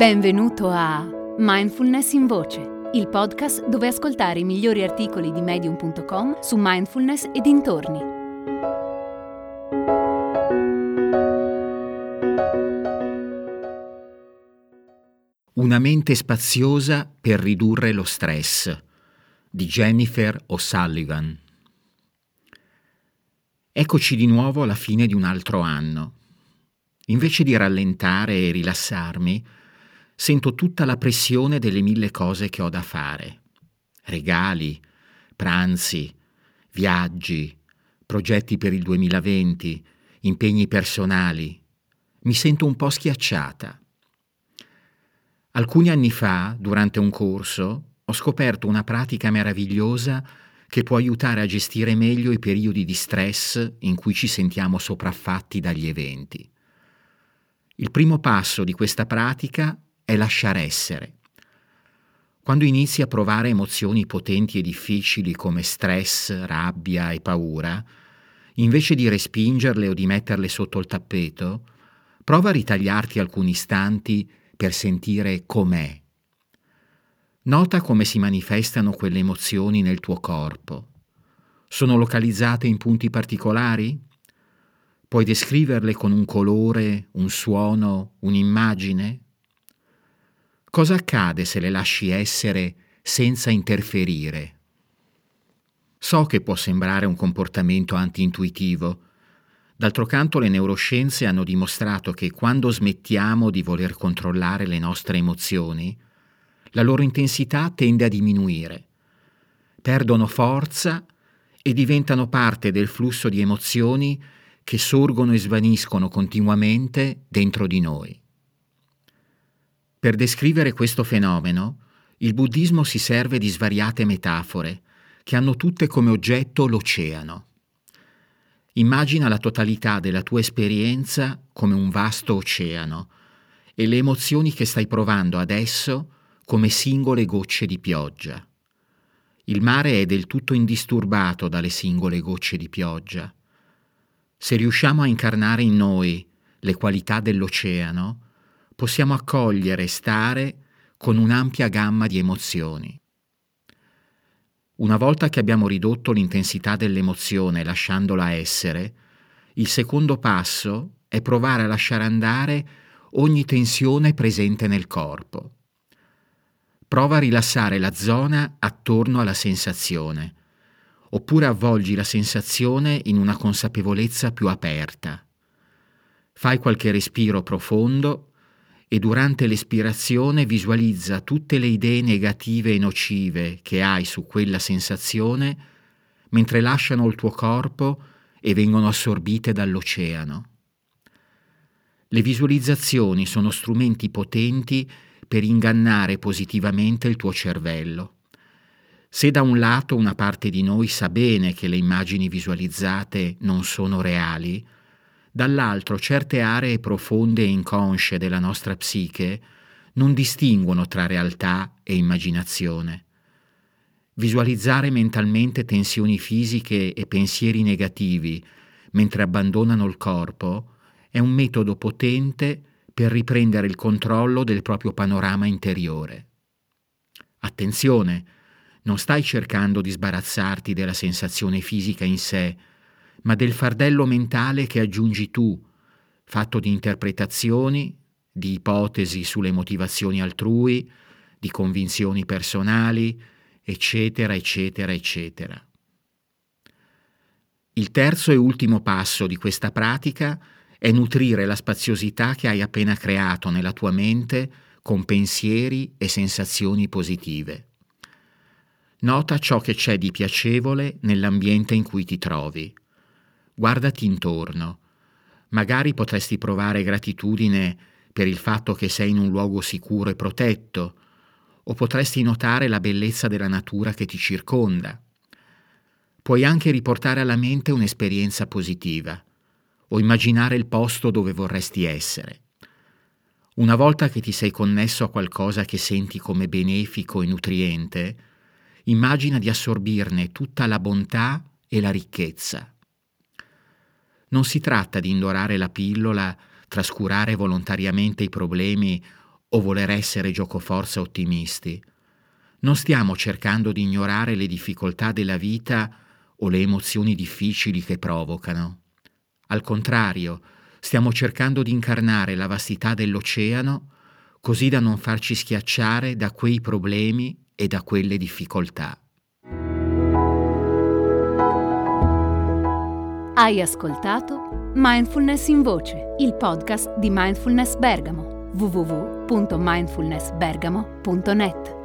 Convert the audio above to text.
Benvenuto a Mindfulness in Voce, il podcast dove ascoltare i migliori articoli di medium.com su mindfulness e dintorni. Una mente spaziosa per ridurre lo stress di Jennifer O'Sullivan. Eccoci di nuovo alla fine di un altro anno. Invece di rallentare e rilassarmi, sento tutta la pressione delle mille cose che ho da fare. Regali, pranzi, viaggi, progetti per il 2020, impegni personali. Mi sento un po' schiacciata. Alcuni anni fa, durante un corso, ho scoperto una pratica meravigliosa che può aiutare a gestire meglio i periodi di stress in cui ci sentiamo sopraffatti dagli eventi. Il primo passo di questa pratica è lasciare essere. Quando inizi a provare emozioni potenti e difficili come stress, rabbia e paura, invece di respingerle o di metterle sotto il tappeto, prova a ritagliarti alcuni istanti per sentire com'è. Nota come si manifestano quelle emozioni nel tuo corpo. Sono localizzate in punti particolari? Puoi descriverle con un colore, un suono, un'immagine? Cosa accade se le lasci essere senza interferire? So che può sembrare un comportamento antintuitivo. D'altro canto le neuroscienze hanno dimostrato che quando smettiamo di voler controllare le nostre emozioni, la loro intensità tende a diminuire, perdono forza e diventano parte del flusso di emozioni che sorgono e svaniscono continuamente dentro di noi. Per descrivere questo fenomeno, il buddismo si serve di svariate metafore, che hanno tutte come oggetto l'oceano. Immagina la totalità della tua esperienza come un vasto oceano e le emozioni che stai provando adesso come singole gocce di pioggia. Il mare è del tutto indisturbato dalle singole gocce di pioggia. Se riusciamo a incarnare in noi le qualità dell'oceano, possiamo accogliere e stare con un'ampia gamma di emozioni. Una volta che abbiamo ridotto l'intensità dell'emozione lasciandola essere, il secondo passo è provare a lasciare andare ogni tensione presente nel corpo. Prova a rilassare la zona attorno alla sensazione, oppure avvolgi la sensazione in una consapevolezza più aperta. Fai qualche respiro profondo e durante l'espirazione visualizza tutte le idee negative e nocive che hai su quella sensazione mentre lasciano il tuo corpo e vengono assorbite dall'oceano. Le visualizzazioni sono strumenti potenti per ingannare positivamente il tuo cervello. Se da un lato una parte di noi sa bene che le immagini visualizzate non sono reali, dall'altro certe aree profonde e inconsce della nostra psiche non distinguono tra realtà e immaginazione. Visualizzare mentalmente tensioni fisiche e pensieri negativi mentre abbandonano il corpo è un metodo potente per riprendere il controllo del proprio panorama interiore. Attenzione, non stai cercando di sbarazzarti della sensazione fisica in sé, ma del fardello mentale che aggiungi tu, fatto di interpretazioni, di ipotesi sulle motivazioni altrui, di convinzioni personali, eccetera, eccetera, eccetera. Il terzo e ultimo passo di questa pratica è nutrire la spaziosità che hai appena creato nella tua mente con pensieri e sensazioni positive. Nota ciò che c'è di piacevole nell'ambiente in cui ti trovi guardati intorno. Magari potresti provare gratitudine per il fatto che sei in un luogo sicuro e protetto, o potresti notare la bellezza della natura che ti circonda. Puoi anche riportare alla mente un'esperienza positiva, o immaginare il posto dove vorresti essere. Una volta che ti sei connesso a qualcosa che senti come benefico e nutriente, immagina di assorbirne tutta la bontà e la ricchezza. Non si tratta di indorare la pillola, trascurare volontariamente i problemi o voler essere giocoforza ottimisti. Non stiamo cercando di ignorare le difficoltà della vita o le emozioni difficili che provocano. Al contrario, stiamo cercando di incarnare la vastità dell'oceano così da non farci schiacciare da quei problemi e da quelle difficoltà. Hai ascoltato Mindfulness in Voce, il podcast di Mindfulness Bergamo www.mindfulnessbergamo.net